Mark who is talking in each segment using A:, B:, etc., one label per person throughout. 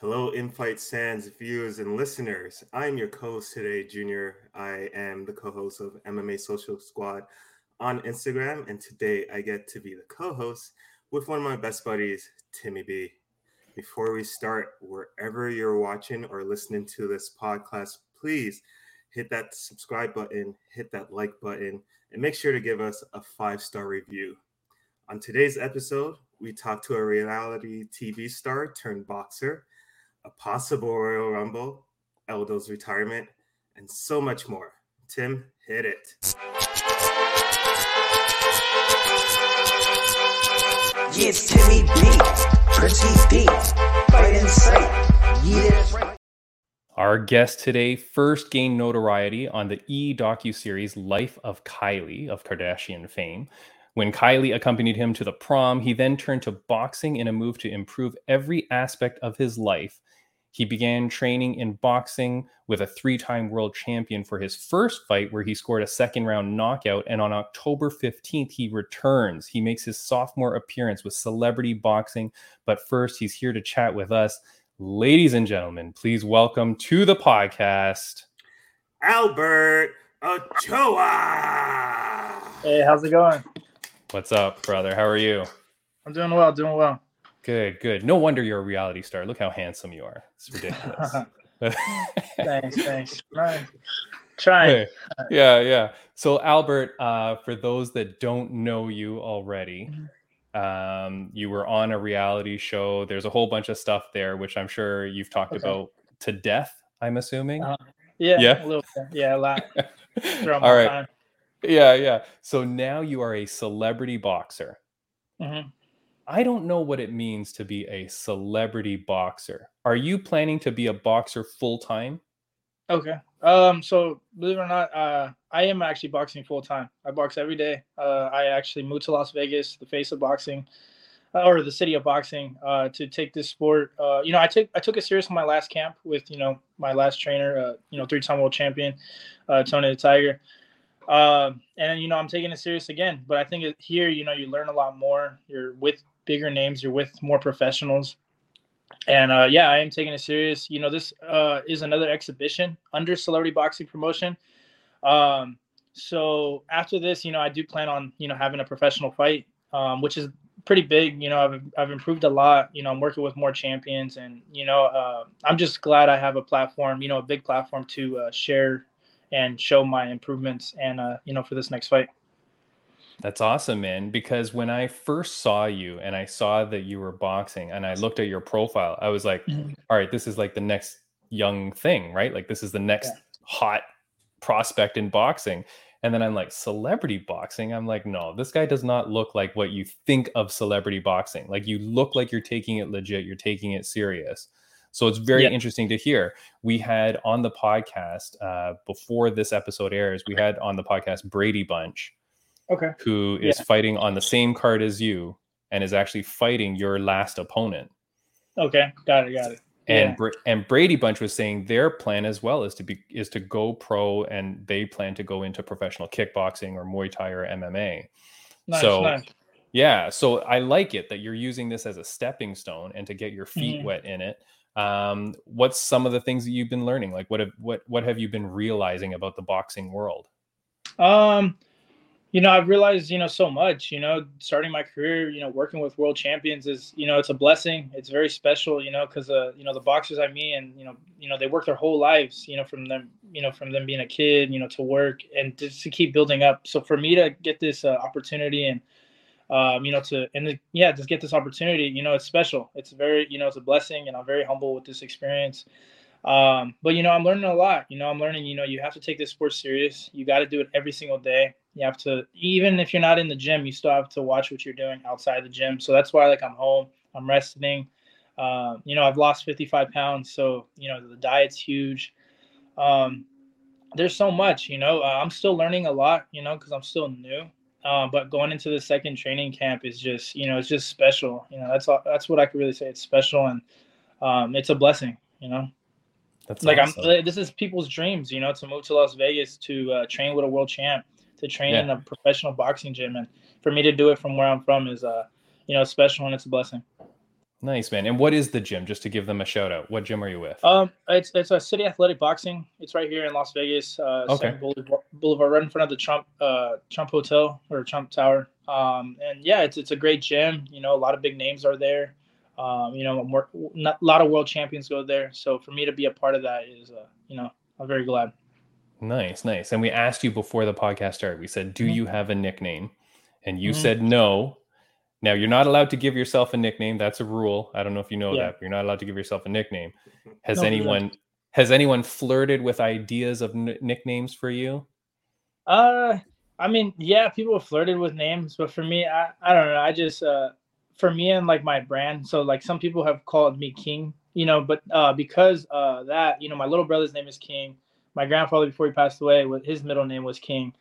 A: Hello, Infight Sands viewers and listeners. I'm your co-host today, Junior. I am the co-host of MMA Social Squad on Instagram, and today I get to be the co-host with one of my best buddies, Timmy B. Before we start, wherever you're watching or listening to this podcast, please hit that subscribe button, hit that like button, and make sure to give us a five-star review. On today's episode, we talk to a reality TV star turned boxer a possible Royal Rumble, Aldo's retirement, and so much more. Tim, hit it.
B: Yes, Timmy B, Pretty B, fight in sight. Yeah.
C: Our guest today first gained notoriety on the E docu series Life of Kylie of Kardashian fame. When Kylie accompanied him to the prom, he then turned to boxing in a move to improve every aspect of his life he began training in boxing with a three time world champion for his first fight, where he scored a second round knockout. And on October 15th, he returns. He makes his sophomore appearance with celebrity boxing. But first, he's here to chat with us. Ladies and gentlemen, please welcome to the podcast
A: Albert Ochoa.
D: Hey, how's it going?
C: What's up, brother? How are you?
D: I'm doing well, doing well.
C: Good, good. No wonder you're a reality star. Look how handsome you are. It's ridiculous.
D: thanks, thanks. Trying. Trying.
C: Yeah, yeah. So Albert, uh, for those that don't know you already, mm-hmm. um, you were on a reality show. There's a whole bunch of stuff there, which I'm sure you've talked okay. about to death. I'm assuming.
D: Uh, yeah, yeah, a little bit. Yeah, a lot.
C: All right. Time. Yeah, yeah. So now you are a celebrity boxer. Mm-hmm. I don't know what it means to be a celebrity boxer. Are you planning to be a boxer full time?
D: Okay. Um. So believe it or not, uh, I am actually boxing full time. I box every day. Uh, I actually moved to Las Vegas, the face of boxing, uh, or the city of boxing, uh, to take this sport. Uh, you know, I took I took it serious in my last camp with you know my last trainer, uh, you know, three time world champion, uh, Tony the Tiger. Um, and you know, I'm taking it serious again. But I think here, you know, you learn a lot more. You're with bigger names. You're with more professionals. And uh, yeah, I am taking it serious. You know, this uh, is another exhibition under Celebrity Boxing Promotion. Um, so after this, you know, I do plan on you know having a professional fight, um, which is pretty big. You know, I've I've improved a lot. You know, I'm working with more champions, and you know, uh, I'm just glad I have a platform. You know, a big platform to uh, share and show my improvements, and uh, you know, for this next fight.
C: That's awesome, man. Because when I first saw you and I saw that you were boxing and I looked at your profile, I was like, mm-hmm. all right, this is like the next young thing, right? Like this is the next yeah. hot prospect in boxing. And then I'm like, celebrity boxing? I'm like, no, this guy does not look like what you think of celebrity boxing. Like you look like you're taking it legit, you're taking it serious. So it's very yeah. interesting to hear. We had on the podcast uh, before this episode airs, we had on the podcast Brady Bunch
D: Okay.
C: Who is yeah. fighting on the same card as you and is actually fighting your last opponent.
D: Okay, got it, got it.
C: And yeah. and Brady Bunch was saying their plan as well is to be is to go pro and they plan to go into professional kickboxing or Muay Thai or MMA. Nice, so nice. yeah, so I like it that you're using this as a stepping stone and to get your feet mm-hmm. wet in it. Um, what's some of the things that you've been learning? Like what have what what have you been realizing about the boxing world?
D: Um, you know i've realized you know so much you know starting my career you know working with world champions is you know it's a blessing it's very special you know because uh you know the boxers i meet and you know you know they work their whole lives you know from them you know from them being a kid you know to work and just to keep building up so for me to get this uh, opportunity and um you know to and the, yeah just get this opportunity you know it's special it's very you know it's a blessing and i'm very humble with this experience um but you know i'm learning a lot you know i'm learning you know you have to take this sport serious you got to do it every single day you have to even if you're not in the gym you still have to watch what you're doing outside the gym so that's why like i'm home i'm resting uh, you know i've lost 55 pounds so you know the diet's huge. Um, there's so much you know uh, i'm still learning a lot you know because i'm still new uh, but going into the second training camp is just you know it's just special you know that's all, that's what i could really say it's special and um, it's a blessing you know that's like awesome. i'm this is people's dreams you know to move to las vegas to uh, train with a world champ to train yeah. in a professional boxing gym, and for me to do it from where I'm from is, uh, you know, special and it's a blessing.
C: Nice man. And what is the gym? Just to give them a shout out. What gym are you with?
D: Um, it's it's a City Athletic Boxing. It's right here in Las Vegas. Uh,
C: Okay.
D: Boulevard, Boulevard, right in front of the Trump uh Trump Hotel or Trump Tower. Um, and yeah, it's it's a great gym. You know, a lot of big names are there. Um, you know, more, not, a lot of world champions go there. So for me to be a part of that is, uh, you know, I'm very glad.
C: Nice, nice. And we asked you before the podcast started. We said, "Do
D: Mhm.
C: you have a nickname?" And you
D: Mhm.
C: said no. Now you're not allowed to give yourself a nickname. That's a rule. I don't know if you know
D: Yeah.
C: that. But you're not allowed to give yourself a nickname. Has
D: No,
C: anyone has anyone flirted with ideas of n- nicknames for you?
D: Uh, I mean, yeah, people have flirted with names, but for me, I, I don't know. I just, uh, for me and like my brand, so like some people have called me King, you know, but uh, because uh, that, you know, my little brother's name is King. My grandfather, before he passed away, with his middle name was King.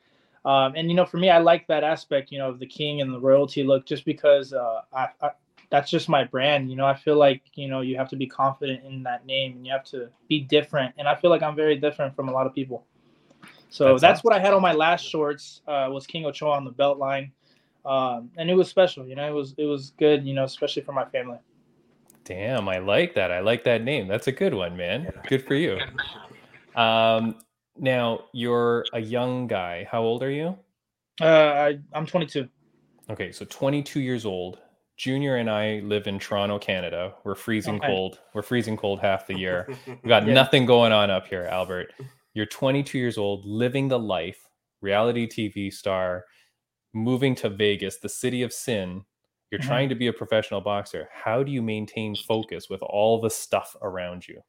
D: Um, and you know, for me, I like that aspect, you know, of the king and the royalty look, just because uh, I, I, that's just my brand. You know, I feel like you know you have to be confident in that name, and you have to be different. And I feel like I'm very different from a lot of people. So
C: That's
D: that's, what I had on my last shorts. Uh, was King Ochoa on the belt line, um, and it was special. You know, it was it was good. You know, especially for my family.
C: Damn, I like that. I like that name. That's a good one, man. Good for you. Um, now you're a young guy. How old are you?
D: Uh, I I'm 22.
C: Okay, so 22 years old. Junior and I live in Toronto, Canada. We're freezing
D: Okay.
C: cold. We're freezing cold half the year. We got
D: Yeah.
C: nothing going on up here, Albert. You're 22 years old, living the life, reality TV star, moving to Vegas, the city of sin. You're
D: Mhm.
C: trying to be a professional boxer. How do you maintain focus with all the stuff around you?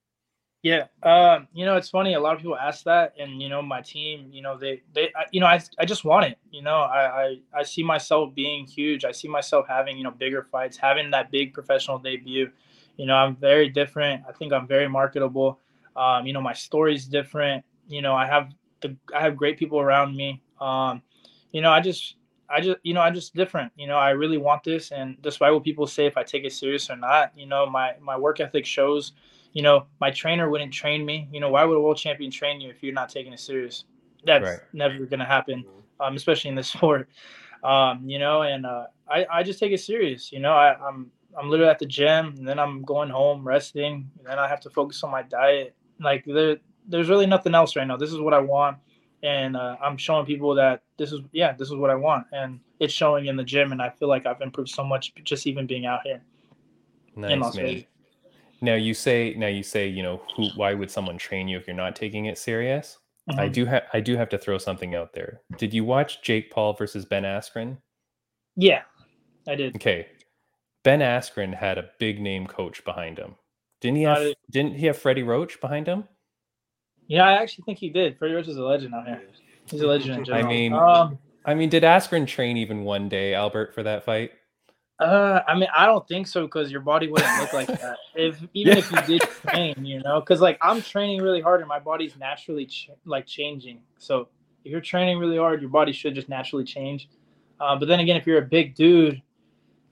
D: Yeah, um, you know, it's funny. A lot of people ask that, and you know, my team, you know, they, they, I- you know, I, I just want it. You know, I, I, I see myself being huge. I see myself having, you know, bigger fights, having that big professional debut. You know, I'm very different. I think I'm very marketable. Um, you know, my story's different. You know, I have the, I have great people around me. Um, you know, I just, I just, you know, I'm just different. You know, I really want this, and despite what people say, if I take it serious or not, you know, my, my work ethic shows you know, my trainer wouldn't train me. You know, why would a world champion train you if you're not taking it serious? That's
C: Right.
D: never going to happen, um, especially in this sport. Um, you know, and uh, I, I just take it serious. You know, I, I'm I'm literally at the gym, and then I'm going home resting, and then I have to focus on my diet. Like there, there's really nothing else right now. This is what I want, and uh, I'm showing people that this is yeah, this is what I want, and it's showing in the gym. And I feel like I've improved so much just even being out here
C: Nice man. Now you say now you say, you know, who why would someone train you if you're not taking it serious? I
D: Mhm.
C: do have I do have to throw something out there. Did you watch Jake Paul versus Ben Askren?
D: Yeah, I did.
C: Okay. Ben Askren had a big name coach behind him. Didn't he have
D: I-
C: didn't he have Freddie Roach behind him?
D: Yeah, I actually think he did. Freddie Roach is a legend out here. He's a legend in general.
C: I mean-
D: um,
C: I mean, did Askren train even one day, Albert, for that fight?
D: uh, I mean, I don't think so because your body wouldn't look like that. If even if you did train, you know, because like I'm training really hard and my body's naturally ch- like changing. So if you're training really hard, your body should just naturally change. Uh, but then again, if you're a big dude,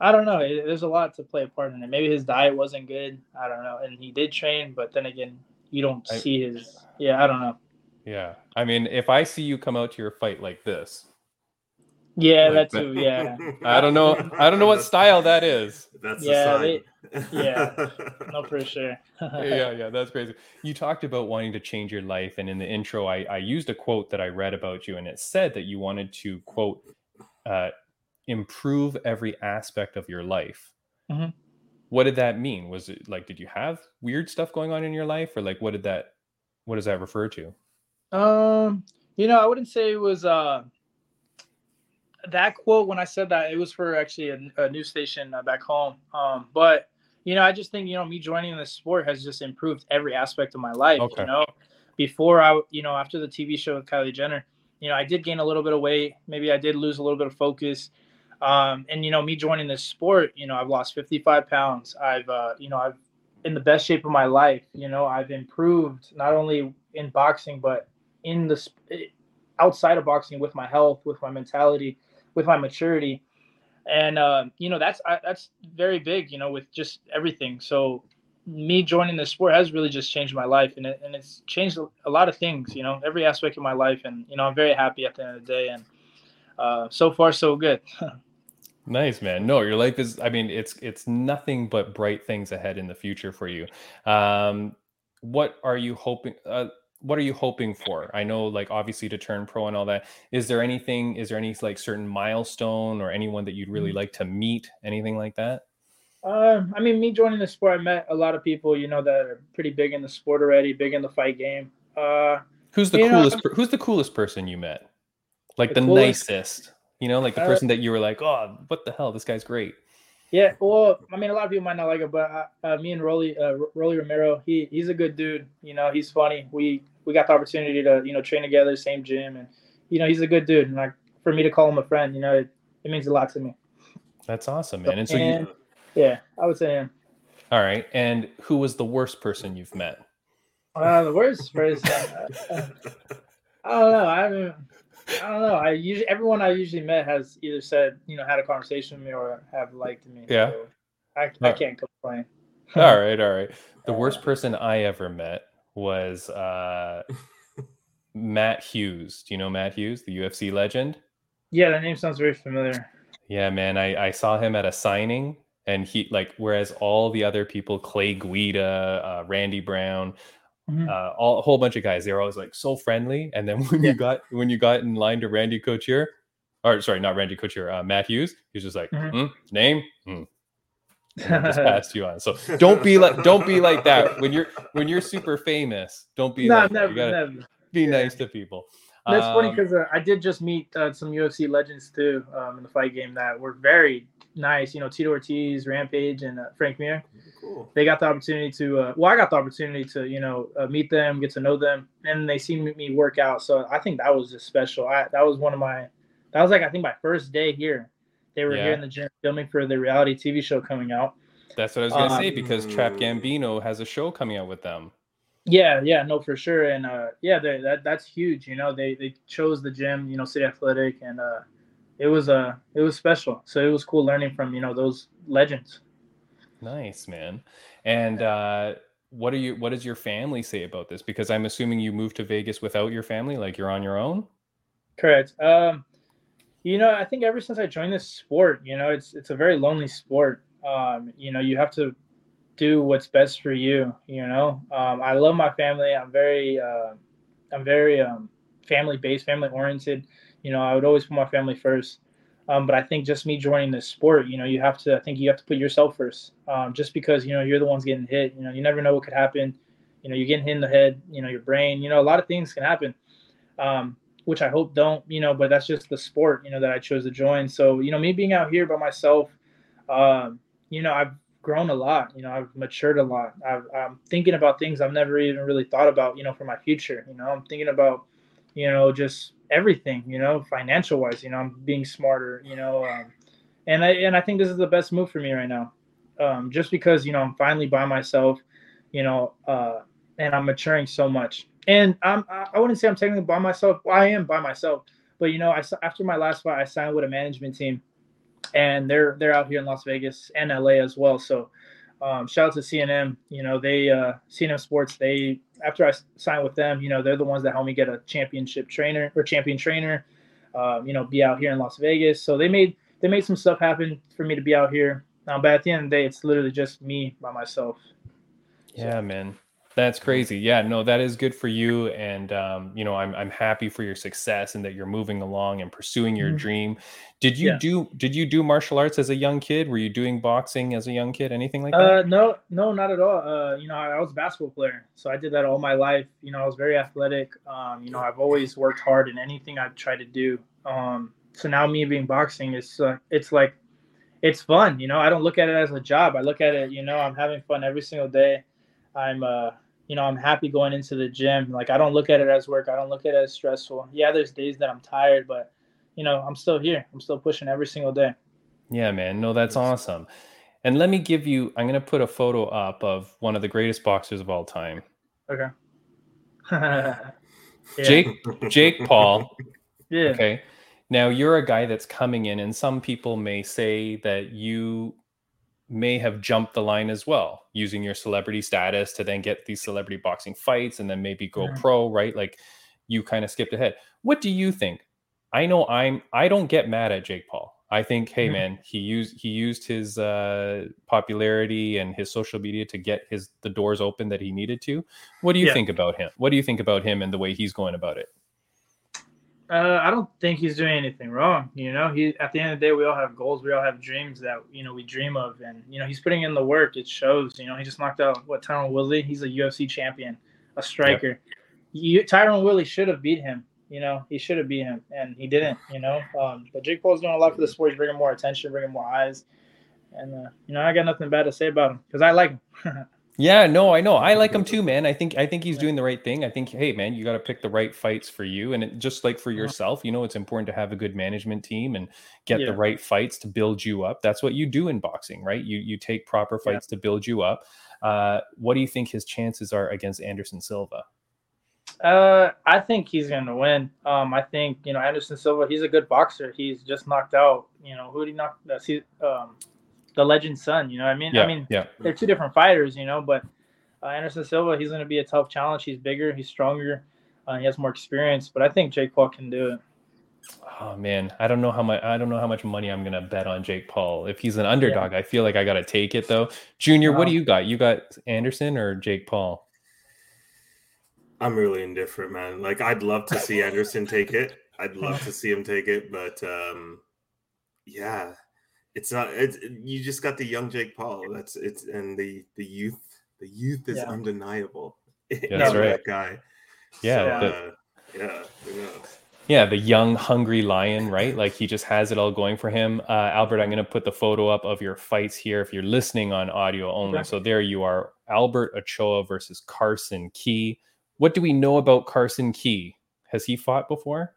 D: I don't know. It, there's a lot to play a part in it. Maybe his diet wasn't good. I don't know. And he did train, but then again, you don't
C: I-
D: see his. Yeah, I don't know.
C: Yeah. I mean, if I see you come out to your fight like this,
D: Yeah,
C: Like
D: that too. Yeah.
C: I don't know I don't know what style that is.
A: That's
D: Yeah,
A: the
D: they- yeah. No, for sure.
C: yeah, yeah, that's crazy. You talked about wanting to change your life, and in the intro, I, I used a quote that I read about you, and it said that you wanted to quote, uh, improve every aspect of your life.
D: Mhm.
C: What did that mean? Was it like, did you have weird stuff going on in your life, or like, what did that, what does that refer to?
D: Um, you know, I wouldn't say it was uh that quote when I said that it was for actually a, a news station uh, back home. Um, but you know, I just think you know me joining this sport has just improved every aspect of my life.
C: Okay.
D: You know, before I, you know, after the TV show with Kylie Jenner, you know, I did gain a little bit of weight. Maybe I did lose a little bit of focus. Um, and you know, me joining this sport, you know, I've lost 55 pounds. I've, uh, you know, I've in the best shape of my life. You know, I've improved not only in boxing but in the sp- outside of boxing with my health, with my mentality, with my maturity, and uh, you know that's I, that's very big. You know, with just everything. So me joining the sport has really just changed my life, and it, and it's changed a lot of things. You know, every aspect of my life, and you know I'm very happy at the end of the day, and uh, so far so good.
C: Nice, man. No, your life is. I mean, it's it's nothing but bright things ahead in the future for you. Um, what are you hoping? Uh, what are you hoping for? I know, like, obviously to turn pro and all that. Is there anything? Is there any like certain milestone or anyone that you'd really
D: Mm.
C: like to meet? Anything like that?
D: Uh, I mean, me joining the sport, I met a lot of people, you know, that are pretty big in the sport already, big in the fight game. Uh,
C: Who's the
D: know,
C: coolest? per- who's the coolest person you met? Like the,
D: The
C: nicest. You know, like the
D: Uh,
C: person that you were like, oh, what the hell? This guy's great.
D: yeah, well, I mean, a lot of people might not like it, but uh, uh, me and Rolly, uh, Rolly Romero, he he's a good dude. You know, he's funny. We we got the opportunity to you know train together, same gym, and you know, he's a good dude. And like for me to call him a friend, you know, it, it means a lot to me.
C: That's awesome, man. And so, you,
D: Yeah, I would say him.
C: all right. And who was the worst person you've met?
D: Uh, the worst person. Uh, I don't know. I haven't. I don't know. I usually everyone I usually met has either said you know had a conversation with me or have liked me.
C: Yeah.
D: So I, I
C: Uh,
D: can't complain.
C: all right, all right. The
D: Uh,
C: worst person I ever met was uh, Matt Hughes. Do you know Matt Hughes, the UFC legend?
D: Yeah, the name sounds very familiar.
C: Yeah, man. I, I saw him at a signing, and he like whereas all the other people, Clay Guida, uh, Randy Brown,
D: Mhm.
C: uh, all a whole bunch of guys, they were always like so friendly. And then when
D: Yeah.
C: you got when you got in line to Randy Couture, or sorry, not Randy Couture, uh, Matt Hughes, he was just like,
D: Mhm.
C: "Hmm, name, Hmm," and then just passed you on. So don't be like don't be like that when you're when you're super famous. Don't be
D: no,
C: like
D: never, never.
C: be
D: Yeah.
C: nice to people.
D: That's funny
C: Um,
D: because uh, I did just meet uh, some UFC legends too um, in the fight game that were very nice. You know, Tito Ortiz, Rampage, and uh, Frank Mir.
A: cool.
D: they got the opportunity to uh, well i got the opportunity to you know uh, meet them get to know them and they seen me work out so i think that was just special I, that was one of my that was like i think my first day here they were
C: Yeah.
D: here in the gym filming for the reality tv show coming out
C: that's what I was gonna
D: um,
C: say because Trap
A: Mm.
C: Gambino has a show coming out with them.
D: yeah yeah no for sure and uh yeah that that's huge you know they they chose the gym you know city athletic and uh it was uh it was special so it was cool learning from you know those legends
C: Nice, man. And uh, what are you? What does your family say about this? Because I'm assuming you moved to Vegas without your family, like you're on your own.
D: Correct. Um, you know, I think ever since I joined this sport, you know, it's it's a very lonely sport. Um, you know, you have to do what's best for you. You know, um, I love my family. I'm very, uh, I'm very um, family based, family oriented. You know, I would always put my family first. Um, but I think just me joining this sport, you know, you have to. I think you have to put yourself first. Um, just because you know you're the ones getting hit. You know, you never know what could happen. You know, you're getting hit in the head. You know, your brain. You know, a lot of things can happen. Um, which I hope don't, you know, but that's just the sport, you know, that I chose to join. So, you know, me being out here by myself, um, you know, I've grown a lot, you know, I've matured a lot. I've, I'm thinking about things I've never even really thought about, you know, for my future, you know, I'm thinking about, you know, just everything, you know, financial wise, you know, I'm being smarter, you know, um, and I, and I think this is the best move for me right now. Um, just because, you know, I'm finally by myself, you know, uh, and I'm maturing so much. And I'm I wouldn't say I'm technically by myself. Well, I am by myself, but you know, I after my last fight, I signed with a management team, and they're they're out here in Las Vegas and LA as well. So, um, shout out to CNM. You know, they uh, CNM Sports. They after I signed with them, you know, they're the ones that helped me get a championship trainer or champion trainer. Um, you know, be out here in Las Vegas. So they made they made some stuff happen for me to be out here. Um, but at the end of the day, it's literally just me by myself.
C: Yeah, man. That's crazy. Yeah, no, that is good for you, and um, you know, I'm I'm happy for your success and that you're moving along and pursuing your
D: Mhm.
C: dream. Did you
D: Yeah.
C: do Did you do martial arts as a young kid? Were you doing boxing as a young kid? Anything like that?
D: Uh, no, no, not at all. Uh, you know, I, I was a basketball player, so I did that all my life. You know, I was very athletic. Um, you know, I've always worked hard in anything I've tried to do. Um, so now me being boxing is, uh, it's like, it's fun. You know, I don't look at it as a job. I look at it, you know, I'm having fun every single day. I'm, uh, you know, I'm happy going into the gym. Like I don't look at it as work. I don't look at it as stressful. Yeah, there's days that I'm tired, but you know, I'm still here. I'm still pushing every single day.
C: Yeah, man. No, that's awesome. And let me give you. I'm gonna put a photo up of one of the greatest boxers of all time,
D: Okay. yeah.
C: Jake Jake Paul.
D: Yeah.
C: Okay. Now you're a guy that's coming in, and some people may say that you may have jumped the line as well, using your celebrity status to then get these celebrity boxing fights and then maybe go
D: Mhm.
C: pro, right? Like you kind of skipped ahead. What do you think? I know I'm I don't get mad at Jake Paul. I think, hey
D: Mhm.
C: man, he used he used his uh, popularity and his social media to get his the doors open that he needed to. What do you
D: Yeah.
C: think about him? What do you think about him and the way he's going about it?
D: Uh, I don't think he's doing anything wrong. You know, he at the end of the day, we all have goals, we all have dreams that you know we dream of, and you know he's putting in the work. It shows. You know, he just knocked out what Tyron Woodley. He's a UFC champion, a striker. You, Tyron Woodley should have beat him. You know, he should have beat him, and he didn't. You know, um, but Jake Paul's doing a lot for the sport. He's bringing more attention, bringing more eyes, and uh, you know, I got nothing bad to say about him because I like him.
C: Yeah, no, I know. I like him too, man. I think I think he's doing the right thing. I think, hey, man, you got to pick the right fights for you, and it, just like for
D: Uh-huh.
C: yourself, you know, it's important to have a good management team and get
D: Yeah.
C: the right fights to build you up. That's what you do in boxing, right? You you take proper
D: Yeah.
C: fights to build you up. Uh, what do you think his chances are against Anderson Silva?
D: Uh, I think he's gonna win. Um, I think you know Anderson Silva. He's a good boxer. He's just knocked out. You know who did he knock? That's he, um, the legend's son. You know what I mean?
C: Yeah,
D: I mean
C: yeah.
D: they're two different fighters. You know, but uh, Anderson Silva, he's gonna be a tough challenge. He's bigger. He's stronger. Uh, he has more experience. But I think Jake Paul can do it.
C: Oh man, I don't know how much I don't know how much money I'm gonna bet on Jake Paul. If he's an underdog, I feel like I gotta take it though. Junior, what do you got? You got Anderson or Jake Paul?
A: I'm really indifferent, man. Like I'd love to see Anderson take it. I'd love to see him take it, but um yeah, it's not it's you just got the young Jake Paul. That's it's and the the youth the youth is
D: Yeah.
A: undeniable.
C: that's right.
A: That guy.
C: Yeah,
A: So,
C: the-
A: uh, yeah.
C: Yeah, the young, hungry lion, right? Like he just has it all going for him. Uh, Albert, I'm going to put the photo up of your fights here if you're listening on audio only.
D: Okay.
C: So there you are Albert Ochoa versus Carson Key. What do we know about Carson Key? Has he fought before?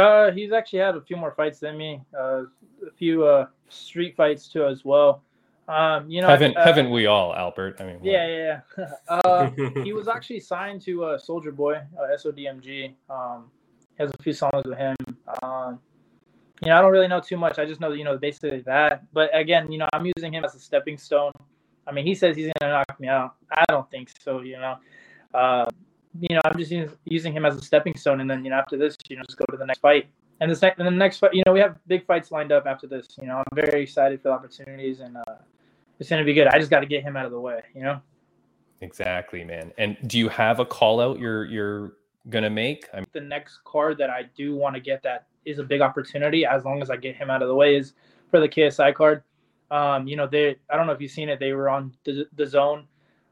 D: Uh, he's actually had a few more fights than me. Uh, a few uh street fights too as well. Um, you know,
C: haven't
D: uh,
C: haven't we all, Albert? I mean, what?
D: Yeah, yeah, yeah. uh, he was actually signed to uh, Soulja Boy, uh, SODMG. Um, he has a few songs with him. Um, you know, I don't really know too much. I just know, you know, basically that. But again, you know, I'm using him as a stepping stone. I mean, he says he's gonna knock me out. I don't think so. You know, uh, you know, I'm just using, using him as a stepping stone, and then you know, after this, you know, just go to the next fight. And this next, and the next fight, you know, we have big fights lined up after this. You know, I'm very excited for the opportunities, and uh, it's gonna be good. I just got to get him out of the way. You know.
C: Exactly, man. And do you have a call out you're you're gonna make? I
D: the next card that I do want to get that is a big opportunity as long as I get him out of the way is for the KSI card. Um, you know, they I don't know if you've seen it, they were on the, DAZN.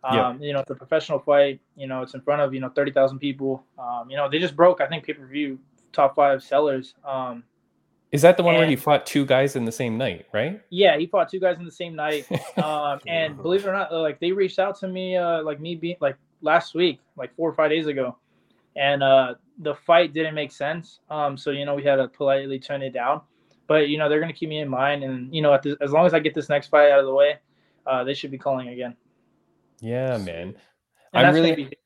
D: Um,
C: Yeah.
D: you know, it's a professional fight, you know, it's in front of, you know, 30,000 people. Um, you know, they just broke, I think, pay per view top five sellers. Um,
C: Is that the one where he fought two guys in the same night, right?
D: yeah, he fought two guys in the same night. Um, and believe it or not, like they reached out to me, uh, like me being like last week, like four or five days ago, and uh, the fight didn't make sense. Um, so you know we had to politely turn it down. But you know they're gonna keep me in mind, and you know at the, as long as I get this next fight out of the way, uh, they should be calling again.
C: Yeah, man.
D: And
C: I'm really
D: be-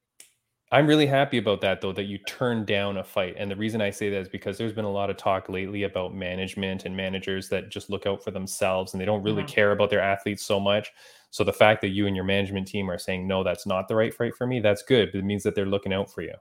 C: I'm really happy about that though that you turned down a fight. And the reason I say that is because there's been a lot of talk lately about management and managers that just look out for themselves and they don't really
D: Mhm.
C: care about their athletes so much. So the fact that you and your management team are saying no, that's not the right fight for me, that's good. But It means that they're looking out for you.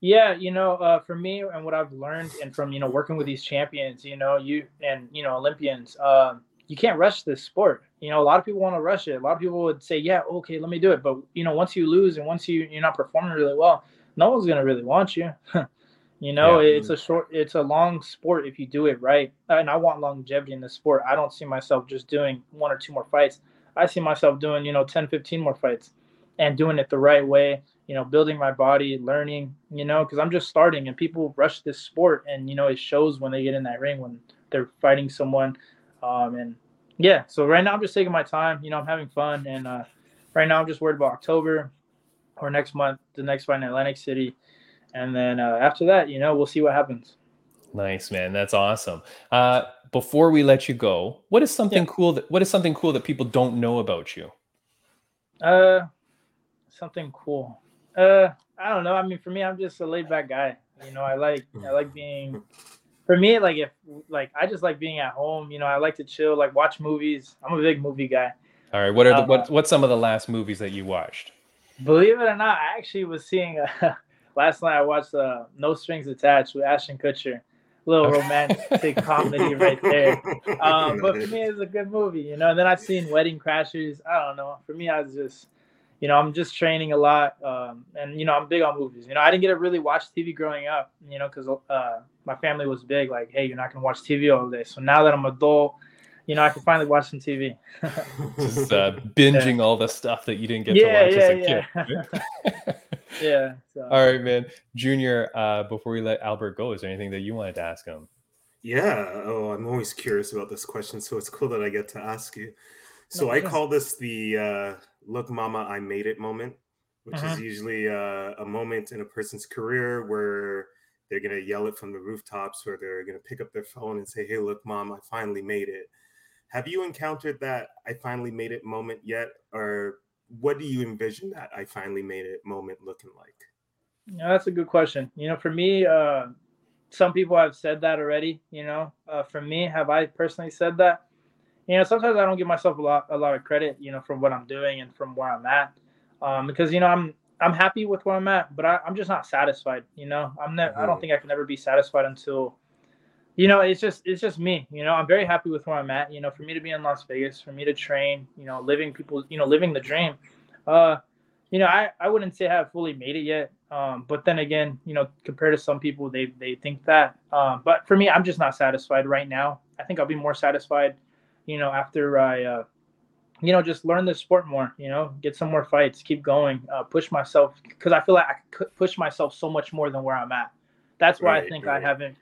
D: Yeah, you know, uh, for me and what I've learned, and from you know working with these champions, you know, you and you know Olympians, um, you can't rush this sport. You know, a lot of people want to rush it. A lot of people would say, "Yeah, okay, let me do it," but you know, once you lose and once you you're not performing really well, no one's gonna really want you. you know,
C: Yeah.
D: it's mm. a short, it's a long sport if you do it right. And I want longevity in the sport. I don't see myself just doing one or two more fights. I see myself doing, you know, 10, 15 more fights and doing it the right way you know, building my body, learning, you know, because I'm just starting and people rush this sport and, you know, it shows when they get in that ring when they're fighting someone. Um, and yeah, so right now I'm just taking my time, you know, I'm having fun. And uh, right now I'm just worried about October or next month, the next fight in Atlantic City. And then uh, after that, you know, we'll see what happens.
C: Nice, man. That's awesome. Uh, before we let you go, what is something
D: Yeah.
C: cool that what is something cool that people don't know about you?
D: Uh, something cool. Uh, I don't know. I mean, for me, I'm just a laid back guy. You know, I like I like being. For me, like if like I just like being at home. You know, I like to chill, like watch movies. I'm a big movie guy.
C: All right, what are the what what's some of the last movies that you watched?
D: Believe it or not, I actually was seeing. Uh, last night I watched uh, No Strings Attached with Ashton Kutcher. A little romantic comedy right there. Um, but for me, it's a good movie, you know. And then I've seen Wedding Crashers. I don't know. For me, I was just, you know, I'm just training a lot, um, and you know, I'm big on movies. You know, I didn't get to really watch TV growing up, you know, because uh, my family was big. Like, hey, you're not gonna watch TV all day. So now that I'm adult, you know, I can finally watch some TV.
C: Just uh, binging yeah. all the stuff that you didn't get yeah, to watch yeah, as a kid.
D: Yeah. yeah. So.
C: All right, man. Junior, uh, before we let Albert go, is there anything that you wanted to ask him?
A: Yeah. Oh, I'm always curious about this question, so it's cool that I get to ask you. So no, I call this the uh, "Look, Mama, I made it" moment, which uh-huh. is usually uh, a moment in a person's career where they're gonna yell it from the rooftops, or they're gonna pick up their phone and say, "Hey, look, Mom, I finally made it." Have you encountered that "I finally made it" moment yet, or what do you envision that "I finally made it" moment looking like?
D: Yeah, that's a good question. You know, for me, uh, some people have said that already. You know, uh, for me, have I personally said that? You know, sometimes I don't give myself a lot a lot of credit. You know, from what I'm doing and from where I'm at, um, because you know I'm I'm happy with where I'm at, but I, am just not satisfied. You know, I'm never. Mm-hmm. I don't mm-hmm. think I can ever be satisfied until, you know, it's just it's just me. You know, I'm very happy with where I'm at. You know, for me to be in Las Vegas, for me to train, you know, living people, you know, living the dream. Uh, you know, I, I wouldn't say I have fully made it yet. Um, but then again, you know, compared to some people, they they think that. Um, but for me, I'm just not satisfied right now. I think I'll be more satisfied, you know, after I, uh, you know, just learn the sport more. You know, get some more fights, keep going, uh, push myself because I feel like I could push myself so much more than where I'm at. That's why right, I think right. I haven't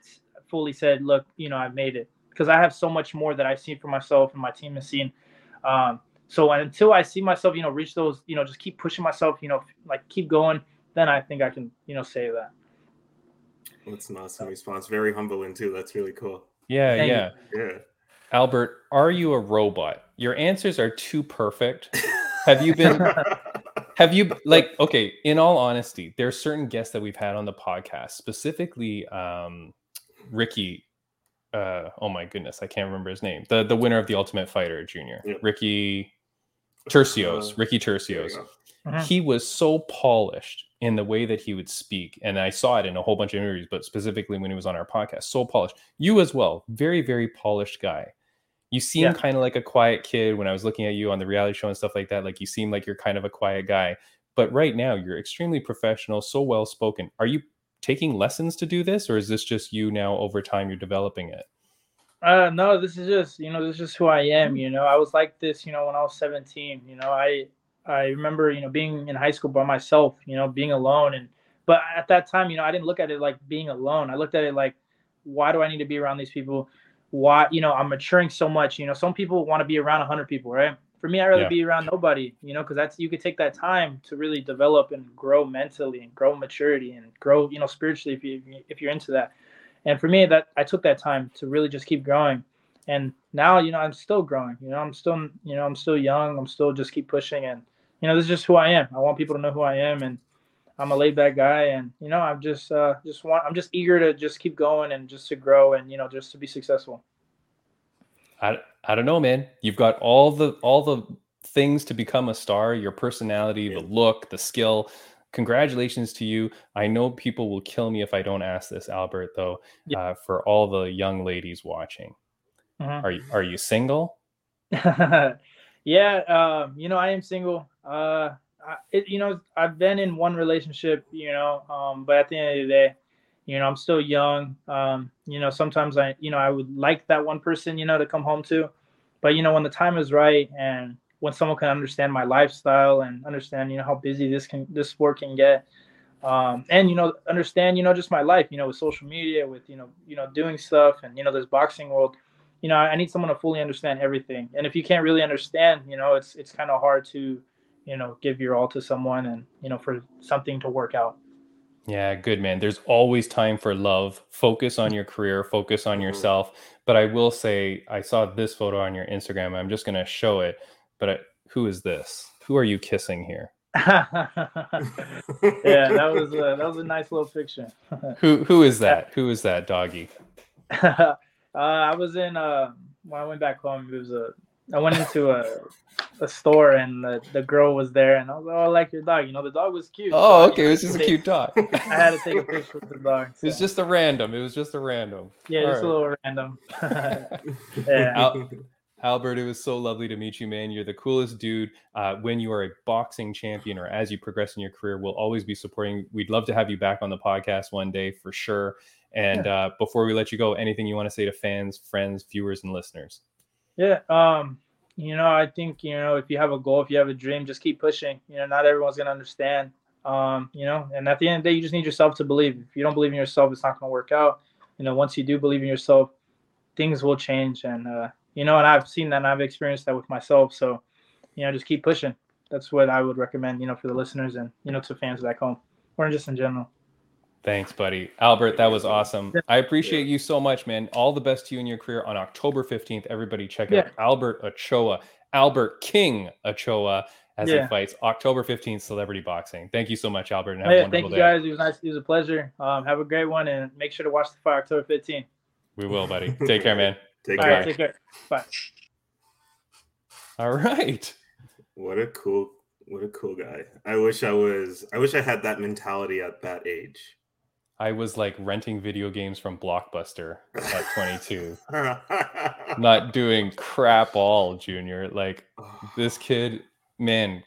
D: fully said, look, you know, I've made it because I have so much more that I've seen for myself and my team has seen. Um, so until I see myself, you know, reach those, you know, just keep pushing myself, you know, like keep going, then I think I can, you know, say that.
A: That's an awesome response. Very humbling too. That's really cool.
C: Yeah, Thank yeah.
A: You. Yeah.
C: Albert, are you a robot? Your answers are too perfect. Have you been have you like okay, in all honesty, there are certain guests that we've had on the podcast, specifically um Ricky uh oh my goodness, I can't remember his name. The the winner of the Ultimate Fighter Junior. Yep. Ricky Turcios, uh, Ricky Turcios. Uh-huh. He was so polished in the way that he would speak, and I saw it in a whole bunch of interviews, but specifically when he was on our podcast, so polished. You as well, very very polished guy. You seem yeah. kind of like a quiet kid when I was looking at you on the reality show and stuff like that. Like you seem like you're kind of a quiet guy, but right now you're extremely professional, so well spoken. Are you taking lessons to do this, or is this just you now over time you're developing it?
D: Uh, no, this is just you know this is just who I am. You know, I was like this. You know, when I was 17. You know, I I remember you know being in high school by myself. You know, being alone and but at that time, you know, I didn't look at it like being alone. I looked at it like, why do I need to be around these people? Why, you know, I'm maturing so much. You know, some people want to be around 100 people, right? For me, I rather yeah. be around nobody. You know, because that's you could take that time to really develop and grow mentally and grow maturity and grow, you know, spiritually if you if you're into that. And for me, that I took that time to really just keep growing. And now, you know, I'm still growing. You know, I'm still, you know, I'm still young. I'm still just keep pushing. And you know, this is just who I am. I want people to know who I am, and I'm a laid back guy. And you know, I'm just, uh, just want, I'm just eager to just keep going and just to grow and you know, just to be successful.
C: I, I don't know, man. You've got all the all the things to become a star. Your personality, yeah. the look, the skill congratulations to you. I know people will kill me if I don't ask this, Albert, though, yeah. uh, for all the young ladies watching. Uh-huh. Are you are you single?
D: yeah, um, you know, I am single. Uh, I, it, you know, I've been in one relationship, you know, um, but at the end of the day, you know, I'm still young. Um, you know, sometimes I, you know, I would like that one person, you know, to come home to, but you know, when the time is right and when someone can understand my lifestyle and understand you know how busy this can this sport can get um, and you know understand you know just my life you know with social media with you know you know doing stuff and you know this boxing world you know i need someone to fully understand everything and if you can't really understand you know it's it's kind of hard to you know give your all to someone and you know for something to work out
C: yeah, good man. There's always time for love. Focus on your career, focus on mm-hmm. yourself. But I will say, I saw this photo on your Instagram. I'm just going to show it but I, who is this? Who are you kissing here?
D: yeah, that was a, that was a nice little picture.
C: who who is that? Who is that doggy?
D: uh, I was in uh, when I went back home. It was a I went into a a store and the, the girl was there and I was like, oh, I like your dog. You know, the dog was cute.
C: Oh,
D: so
C: okay. It was just a cute dog.
D: I had to take a picture with the dog.
C: It was just a random. It was just a random.
D: yeah,
C: All
D: just a little random. yeah.
C: Al- Albert, it was so lovely to meet you, man. You're the coolest dude. Uh, when you are a boxing champion or as you progress in your career, we'll always be supporting. We'd love to have you back on the podcast one day for sure. And uh, before we let you go, anything you want to say to fans, friends, viewers, and listeners?
D: Yeah. Um, you know, I think, you know, if you have a goal, if you have a dream, just keep pushing. You know, not everyone's gonna understand. Um, you know, and at the end of the day, you just need yourself to believe. If you don't believe in yourself, it's not gonna work out. You know, once you do believe in yourself, things will change. And uh, you know, and I've seen that and I've experienced that with myself. So, you know, just keep pushing. That's what I would recommend, you know, for the listeners and, you know, to fans back home or just in general.
C: Thanks, buddy. Albert, that was awesome. I appreciate you so much, man. All the best to you in your career on October 15th. Everybody check out Albert Ochoa, Albert King Ochoa as he fights October 15th, celebrity boxing. Thank you so much, Albert, and have a
D: Yeah,
C: wonderful
D: thank you
C: day.
D: guys. It was nice. It was a pleasure. Um, have a great one and make sure to watch the fight October 15th.
C: We will, buddy. Take care, man.
A: Take
D: All
A: care.
D: right, take care. Bye.
C: All right.
A: What a cool, what a cool guy. I wish I was. I wish I had that mentality at that age.
C: I was like renting video games from Blockbuster at 22, not doing crap all, Junior. Like this kid, man,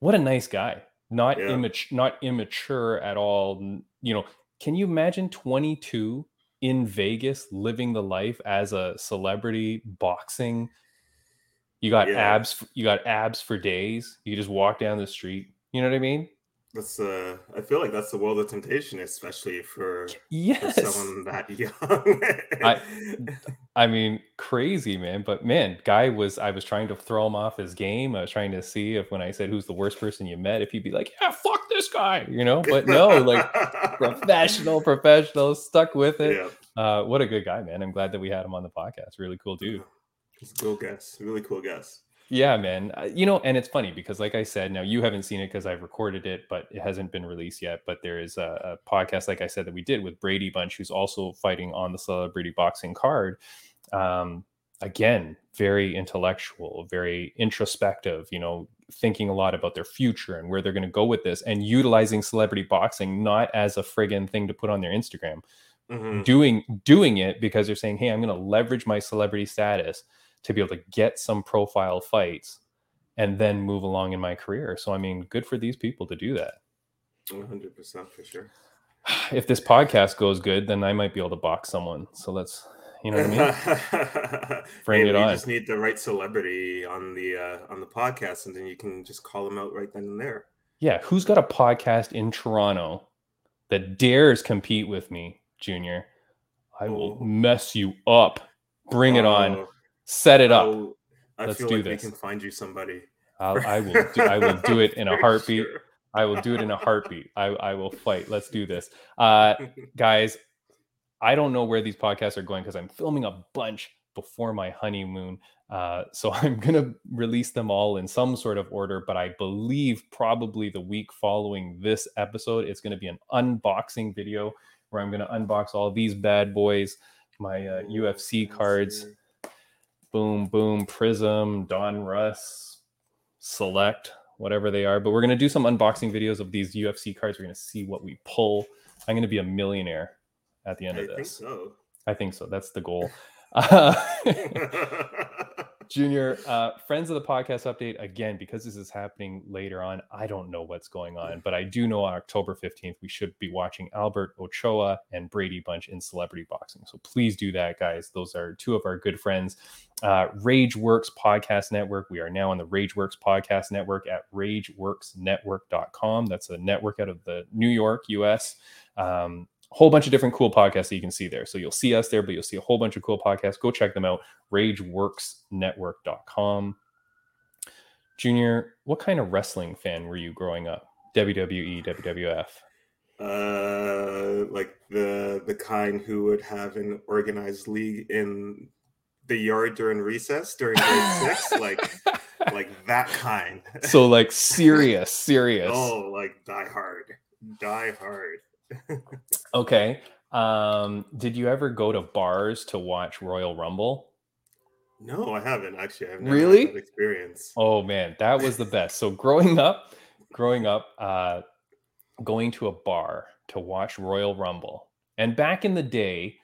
C: what a nice guy. Not
A: Yeah.
C: immature, not immature at all. You know, can you imagine 22 in Vegas living the life as a celebrity boxing? You got
A: Yeah.
C: abs, you got abs for days. You just walk down the street. You know what I mean?
A: That's uh. I feel like that's the world of temptation, especially for, for someone that young.
C: I- I mean, crazy, man. But man, guy was I was trying to throw him off his game. I was trying to see if when I said who's the worst person you met, if he'd be like, Yeah, fuck this guy, you know. But no, like professional, professional, stuck with it.
A: Yeah.
C: Uh, what a good guy, man. I'm glad that we had him on the podcast. Really cool dude.
A: It's a cool guess. Really cool guess.
C: Yeah, man. Uh, You know, and it's funny because, like I said, now you haven't seen it because I've recorded it, but it hasn't been released yet. But there is a, a podcast, like I said, that we did with Brady Bunch, who's also fighting on the celebrity boxing card. Um, again, very intellectual, very introspective, you know, thinking a lot about their future and where they're going to go with this and utilizing celebrity boxing not as a friggin' thing to put on their Instagram
A: Mhm.
C: doing doing it because they're saying hey i'm going to leverage my celebrity status to be able to get some profile fights and then move along in my career so i mean good for these people to do that
A: 100% for sure.
C: if this podcast goes good then i might be able to box someone so let's you know what i mean Bring
A: Hey,
C: it
A: you
C: on.
A: just need the right celebrity on the uh, on the podcast, and then you can just call them out right then and there.
C: yeah who's got a podcast in toronto that dares compete with me junior i will
A: Oh.
C: mess you up bring it on
A: Oh,
C: set it up
A: I'll- I
C: Let's
A: feel
C: do
A: like
C: this.
A: we can find you somebody.
C: I'll, i will do, i will do it in a heartbeat
A: sure.
C: I will do it in a heartbeat. I, I will fight. Let's do this. Uh, guys, I don't know where these podcasts are going because I'm filming a bunch before my honeymoon. Uh, so I'm going to release them all in some sort of order, but I believe probably the week following this episode, it's going to be an unboxing video where I'm going to unbox all these bad boys, my uh, UFC cards. Boom, boom, Prizm, Don Russ, Select, whatever they are. But we're going to do some unboxing videos of these UFC cards. We're going to see what we pull. I'm going to be a millionaire at the end
A: I
C: of this.
A: I think so.
C: I think so. That's the goal. Uh, Junior, uh, friends of the podcast update again, because this is happening later on. I don't know what's going on, but I do know on October 15th, we should be watching Albert Ochoa and Brady Bunch in celebrity boxing. So please do that, guys. Those are two of our good friends. Uh, Rageworks Podcast Network. We are now on the Rageworks Podcast Network at rageworksnetwork.com. That's a network out of the New York, US. Um, whole bunch of different cool podcasts that you can see there. So you'll see us there, but you'll see a whole bunch of cool podcasts. Go check them out. RageWorksNetwork.com. Junior, what kind of wrestling fan were you growing up? WWE, WWF.
A: uh, like the the kind who would have an organized league in the yard during recess during grade six, like like that kind.
C: So like serious, serious.
A: oh, like Die Hard, Die Hard.
C: Okay. Um, did you ever go to bars to watch Royal Rumble?
A: No, I haven't actually. I've never
C: Really?
A: had that experience.
C: Oh man, that was the best. So growing up, growing up, uh, going to a bar to watch Royal Rumble, and back in the day,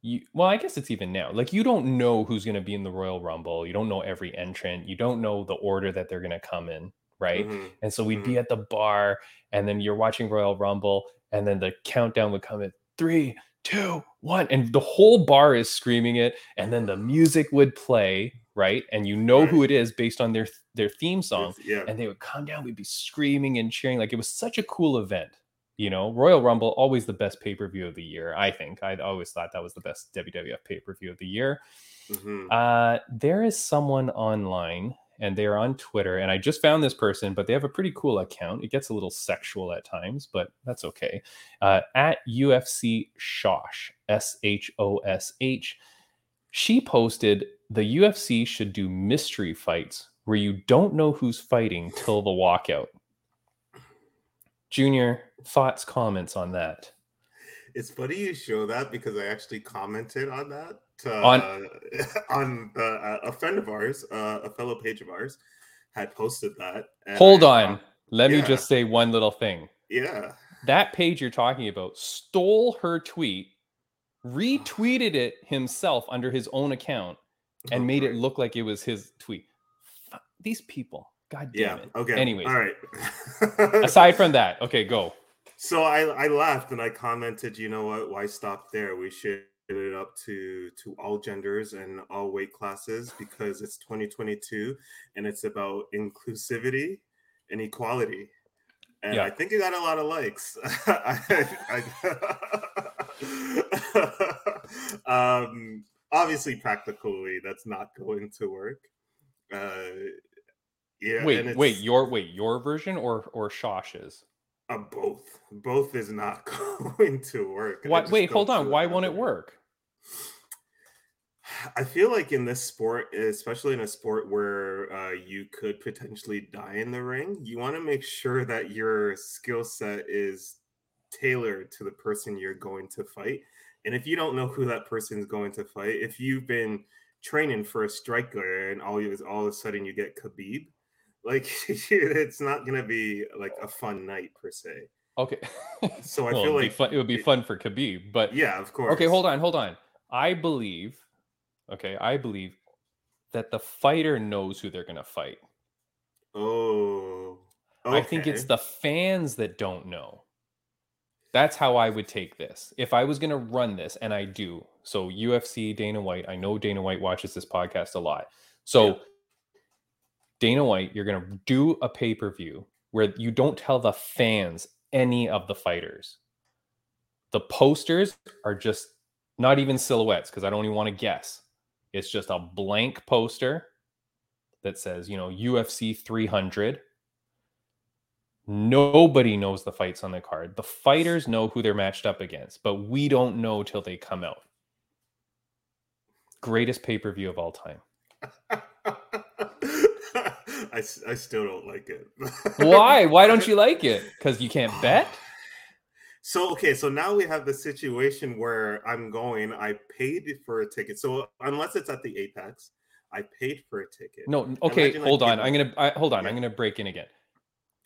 C: you well, I guess it's even now. Like you don't know who's going to be in the Royal Rumble. You don't know every entrant. You don't know the order that they're going to come in, right?
A: Mhm.
C: And so we'd be at the bar, and then you're watching Royal Rumble, and then the countdown would come at three, two, one, and the whole bar is screaming it, and then the music would play, right? And you know who it is based on their their theme song,
A: Yeah.
C: and they would come down. We'd be screaming and cheering, like it was such a cool event. You know, Royal Rumble always the best pay per view of the year. I think I always thought that was the best WWF pay per view of the year.
A: Mhm.
C: Uh, there is someone online and they're on Twitter, and I just found this person, but they have a pretty cool account. It gets a little sexual at times, but that's okay. Uh, at UFC Shosh, S H O S H, she posted the UFC should do mystery fights where you don't know who's fighting till the walkout. Junior, thoughts, comments on that?
A: It's funny you show that because I actually commented on that uh,
C: On-
A: on uh, a friend of ours, uh, a fellow page of ours, had posted that. and
C: Hold
A: I
C: on. Let me just say one little thing.
A: yeah,
C: that page you're talking about stole her tweet, retweeted it himself under his own account, and
A: Oh,
C: made it look like it was his tweet. These people, god damn
A: Yeah.
C: it.
A: Okay.
C: Anyways,
A: All right.
C: aside from that, okay, go.
A: So I I laughed and I commented, you know what? Why stop there? We should it up to to all genders and all weight classes because it's 2022 and it's about inclusivity and equality. And
C: Yeah.
A: I think it got a lot of likes. I- I- um, obviously, practically, that's not going to work. Uh, yeah. and
C: wait, wait, your wait, your version or or Shosh's?
A: uh, both. Both is not going to work. Just
C: wait, hold on. Why won't it work?
A: I feel like in this sport, especially in a sport where uh, you could potentially die in the ring, you want to make sure that your skill set is tailored to the person you're going to fight. And if you don't know who that person is going to fight, if you've been training for a striker and all you all of a sudden you get Khabib, like it's not gonna be like a fun night per se.
C: Okay.
A: So I
C: well,
A: feel like
C: fun, it would be fun for Khabib, but
A: Yeah, of course.
C: Okay, hold on, hold on. I believe, okay, I believe that the fighter knows who they're going to fight.
A: Oh,
C: I think it's the fans that don't know. That's how I would take this. If I was going to run this, and I do. So, UFC, Dana White, I know Dana White watches this podcast a lot. So,
A: Yeah.
C: Dana White, you're going to do a pay per view where you don't tell the fans any of the fighters. The posters are just not even silhouettes because I don't even want to guess. It's just a blank poster that says, you know, UFC 300. Nobody knows the fights on the card. The fighters know who they're matched up against, but we don't know till they come out. Greatest pay per view of all time.
A: I, I still don't like it.
C: Why? Why don't you like it? Because you can't bet?
A: So okay, so now we have the situation where I'm going. I paid for a ticket. So unless it's at the Apex, I paid for a ticket.
C: No. Okay.
A: Imagine
C: Hold on. I'm gonna. I, hold on. I'm gonna break in again.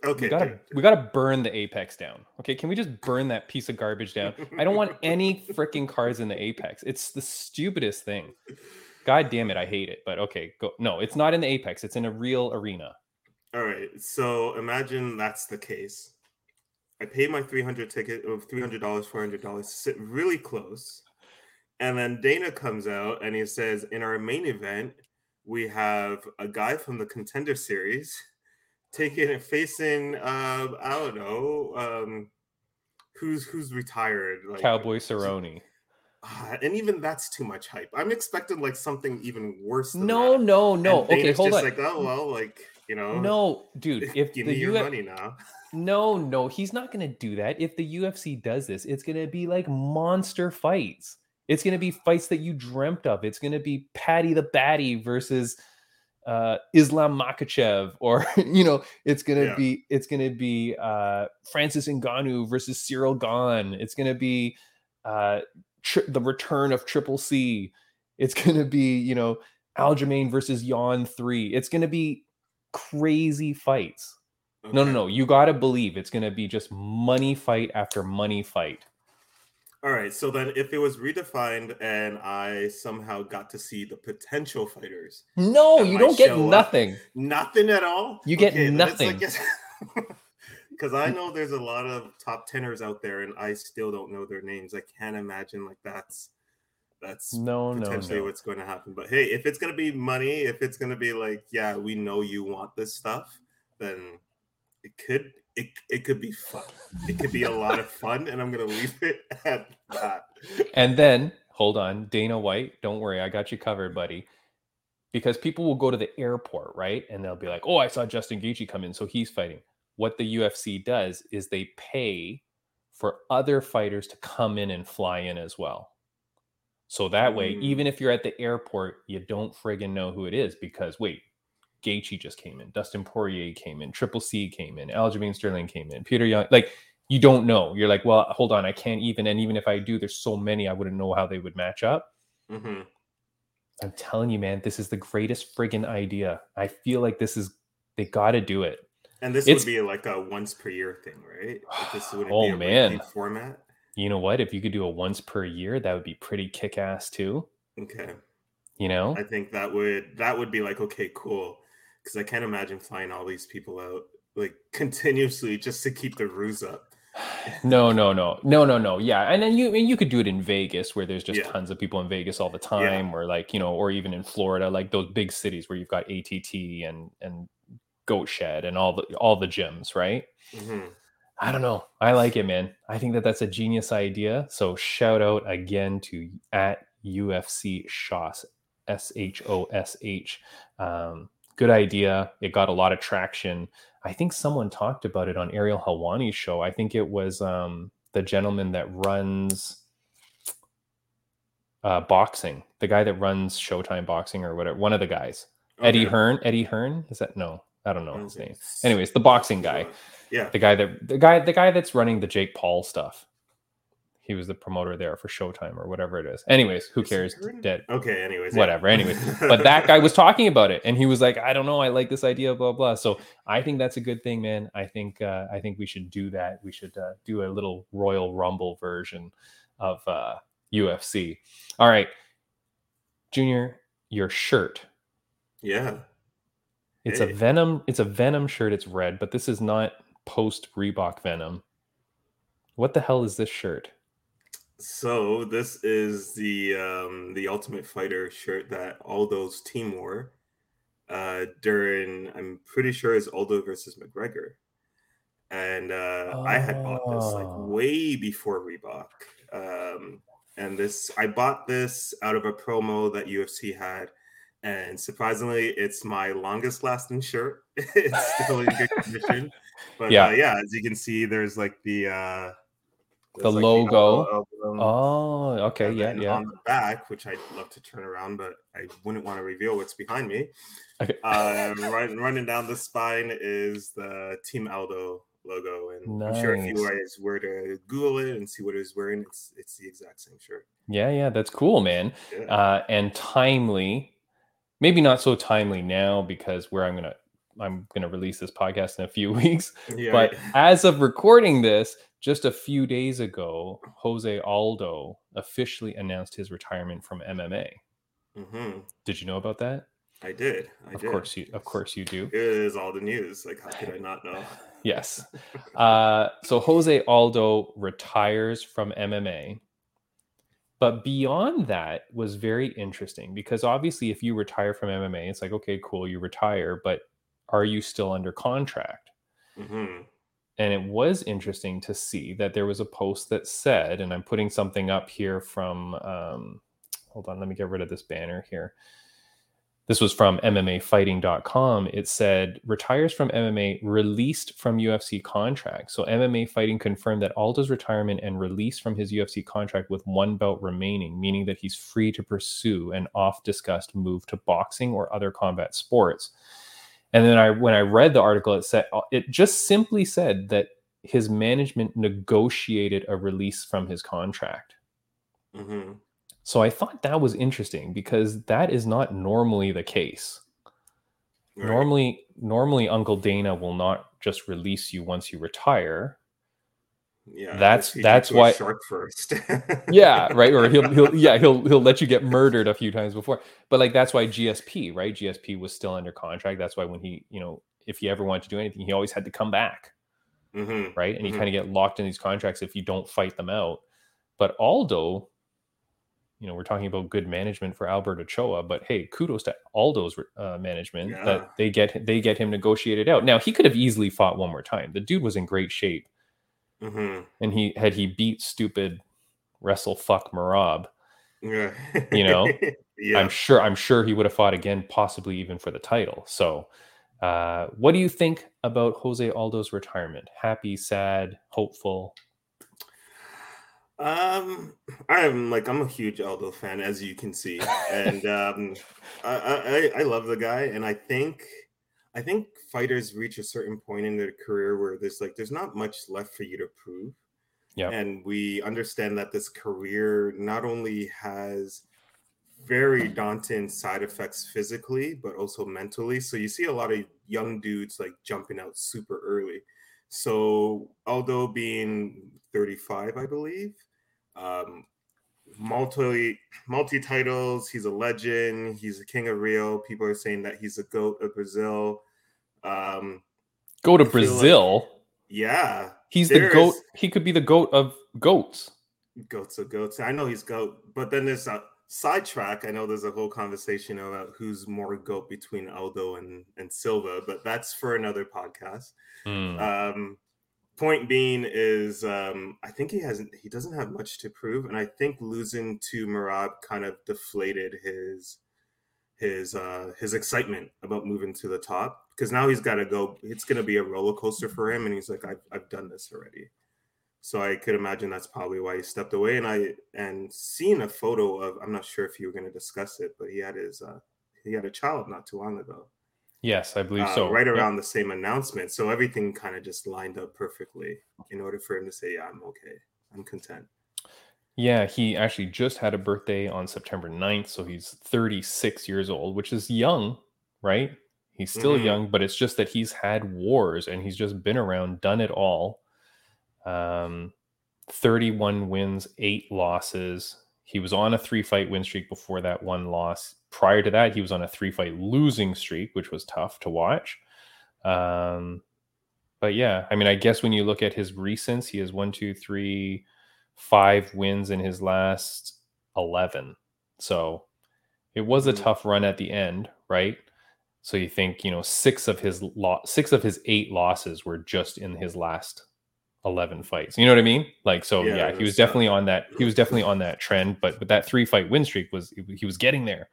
A: Okay.
C: we gotta.
A: okay.
C: We gotta burn the apex down. Okay. Can we just burn that piece of garbage down? I don't want any freaking cards in the apex. It's the stupidest thing. God damn it. I hate it. But okay. Go. No, it's not in the apex. It's in a real arena.
A: All right. So imagine that's the case. I pay my 300 ticket of $300, $400 to sit really close. And then Dana comes out and he says, in our main event, we have a guy from the contender series taking and facing, uh, I don't know, um, who's who's retired. Like,
C: Cowboy Cerrone.
A: Ah, and even that's too much hype. I'm expecting like something even worse. Than
C: No,
A: that.
C: no, no.
A: And
C: Okay,
A: Dana's
C: hold
A: just
C: on.
A: Like, oh well, like you know,
C: No, dude. If
A: give
C: the
A: me your money now.
C: No, no, he's not going to do that. If the UFC does this, it's going to be like monster fights. It's going to be fights that you dreamt of. It's going to be Paddy the Baddy versus uh, Islam Makhachev, or you know, it's going to
A: Yeah.
C: be it's going to be uh, Francis Ngannou versus Ciryl Gane. It's going to be uh, tri- the return of Triple C. It's going to be you know Aljamain versus Yan 3. It's going to be crazy fights. No, no, no. You got to believe it's going to be just money fight after money fight.
A: All right. So then, if it was redefined and I somehow got to see the potential fighters,
C: No, you don't get
A: show up.
C: nothing.
A: nothing at all.
C: You get
A: like-
C: nothing.
A: Because I know there's a lot of top tenors out there, and I still don't know their names. I can't imagine like that's that's
C: No, no,
A: potentially
C: no.
A: what's going to happen. But hey, if it's going to be money, if it's going to be like, yeah, we know you want this stuff, then it could it, it could be fun. It could be a lot of fun, and I'm going to leave it at that.
C: And then, hold on, Dana White, don't worry, I got you covered, buddy. Because people will go to the airport, right? And they'll be like, oh, I saw Justin Gaethje come in, so he's fighting. What the UFC does is they pay for other fighters to come in and fly in as well. So that way,
A: Mm.
C: even if you're at the airport, you don't friggin' know who it is because wait, Gaethje just came in, Dustin Poirier came in, Triple C came in, Aljamain Sterling came in, Peter Yan. Like you don't know. You're like, well, hold on, I can't even. And even if I do, there's so many, I wouldn't know how they would match up.
A: hmm
C: I'm telling you, man, this is the greatest friggin' idea. I feel like this is they got to do it.
A: And this
C: It's-
A: would be like a once per year thing, right? Like this wouldn't
C: Oh,
A: be a
C: man.
A: format.
C: You know what? If you could do a once per year, that would be pretty kick ass too.
A: Okay.
C: You know?
A: I think that would that would be like okay, cool, because I can't imagine flying all these people out like continuously just to keep the ruse up.
C: No, no, no, no, no, no. Yeah, and then you and you could do it in Vegas where there's just
A: Yeah.
C: tons of people in Vegas all the time, or like you know, or even in Florida, like those big cities where you've got ATT and and Goat Shed and all the all the gyms, right?
A: Mhm.
C: I don't know. I like it, man. I think that that's a genius idea. So shout out again to at UFC Shosh, S H O S H. Um, good idea. It got a lot of traction. I think someone talked about it on Ariel Helwani's show. I think it was um, the gentleman that runs uh, boxing, the guy that runs Showtime Boxing or whatever. One of the guys, Eddie Hearn. Eddie Hearn is that? No, I don't know
A: I
C: his name. Anyways, the boxing guy
A: Yeah.
C: the guy that the guy the guy that's running the Jake Paul stuff. He was the promoter there for Showtime or whatever it is. Anyways, who
A: Is
C: cares? Dead.
A: Okay. Anyways. yeah.
C: Whatever. Anyways, but that guy was talking about it, and he was like, "I don't know, I like this idea, blah blah." So I think that's a good thing, man. I think uh, I think we should do that. We should uh, do a little Royal Rumble version of uh, UFC. All right, Junior, your shirt.
A: Yeah.
C: It's a Venom. It's a Venom shirt. It's red, but this is not post Reebok Venom. What the hell is this shirt?
A: So this is the um the Ultimate Fighter shirt that Aldo's team wore uh during I'm pretty sure it's Aldo versus McGregor. And uh I had bought this like
C: Oh.
A: way before Reebok. Um and this I bought this out of a promo that UFC had and surprisingly it's my longest lasting shirt. it's still in good condition. But
C: Yeah.
A: yeah. Uh, yeah, as you can see there's like the uh
C: The
A: like,
C: logo.
A: Emblem.
C: Oh, okay, yeah, yeah.
A: On the back, which I'd love to turn around, but I wouldn't want to reveal what's behind me.
C: Okay.
A: Um, run, running down the spine is the Team Aldo logo, and I'm sure if you guys were to Google it and see what he's wearing, it's it's the exact same shirt.
C: Yeah, yeah, that's cool, man.
A: Yeah.
C: Uh, and timely, maybe not so timely now because where I'm gonna I'm gonna release this podcast in a few weeks.
A: yeah,
C: But as of recording this, just a few days ago, Jose Aldo officially announced his retirement from MMA.
A: hmm
C: Did you know about that?
A: I did. I
C: Of
A: did.
C: course you of course you do.
A: It is all the news. Like, how could I not know?
C: Yes. Uh, so Jose Aldo retires from MMA. But beyond that was very interesting because obviously, if you retire from MMA, it's like, okay, cool, you retire, but are you still under contract?
A: hmm
C: And it was interesting to see that there was a post that said, and I'm putting something up here from, um, hold on, let me get rid of this banner here. This was from MMAfighting.com. It said, retires from MMA, released from UFC contract. So MMA Fighting confirmed that Aldo's retirement and release from his UFC contract with one belt remaining, meaning that he's free to pursue an off discussed move to boxing or other combat sports. And then I, when I read the article, it said it just simply said that his management negotiated a release from his contract.
A: hmm
C: So I thought that was interesting because that is not normally the case.
A: Right.
C: Normally, normally Uncle Dana will not just release you once you retire.
A: Yeah,
C: that's-
A: you
C: that's why-
A: shark first.
C: Yeah, right. Or he'll, he'll yeah he'll he'll let you get murdered a few times before. But like that's why GSP right? GSP was still under contract. That's why when he you know if he ever wanted to do anything, he always had to come back.
A: hmm
C: right? And you
A: Mhm.
C: kind of get locked in these contracts if you don't fight them out. But Aldo, you know, we're talking about good management for Albert Ochoa, but hey, kudos to Aldo's uh, management
A: Yeah.
C: that they get they get him negotiated out. Now he could have easily fought one more time. The dude was in great shape,
A: hmm
C: and he had he beat stupid wrestle fuck Merab.
A: Yeah.
C: You know?
A: yeah.
C: I'm sure I'm sure he would have fought again, possibly even for the title. So. Uh, what do you think about Jose Aldo's retirement? Happy, sad, hopeful?
A: Um, I'm like I'm a huge Aldo fan, as you can see, and um, I, I I love the guy, and I think I think fighters reach a certain point in their career where there's like there's not much left for you to prove.
C: Yep.
A: and we understand that this career not only has very daunting side effects physically, but also mentally. So you see a lot of young dudes like jumping out super early. So although being 35, I believe, um, multi multi titles. He's a legend. He's a king of Rio. People are saying that he's a goat of Brazil. Um,
C: Go to
A: feel like-
C: Brazil.
A: yeah,
C: He's the goat.
A: is-
C: He could be the goat of goats.
A: goats of goats. I know he's goat, but then there's a sidetrack. I know there's a whole conversation about who's more goat between Aldo and and Silva, but that's for another podcast.
C: Hmm.
A: Um, point being is um, I think he hasn't he doesn't have much to prove, and I think losing to Merab kind of deflated his his uh his excitement about moving to the top because now he's got to go it's going to be a roller coaster for him and he's like I've, I've done this already. So i could imagine that's probably why he stepped away and i and seeing a photo of i'm not sure if you were going to discuss it but he had his uh he had a child not too long ago
C: yes, I believe
A: uh,
C: so.
A: right around the same announcement so everything kind of just lined up perfectly in order for him to say yeah i'm okay i'm content
C: Yeah, he actually just had a birthday on September 9th, so he's 36 years old, which is young, right? He's still
A: Mhm.
C: young, but it's just that he's had wars and he's just been around, done it all. Um, 31 wins, eight losses. He was on a three fight win streak before that one loss. Prior to that, he was on a three fight losing streak, which was tough to watch. Um, but yeah, I mean, I guess when you look at his recents, he has one, two, three, five wins in his last 11. So it was a
A: Mhm.
C: tough run at the end, right? So you think, you know, six of his lo- six of his eight losses were just in his last 11 fights. You know what I mean? Like so
A: Yeah,
C: yeah, he
A: was
C: was definitely
A: tough.
C: on that he was definitely on that trend, but with that three fight win streak was he was getting there.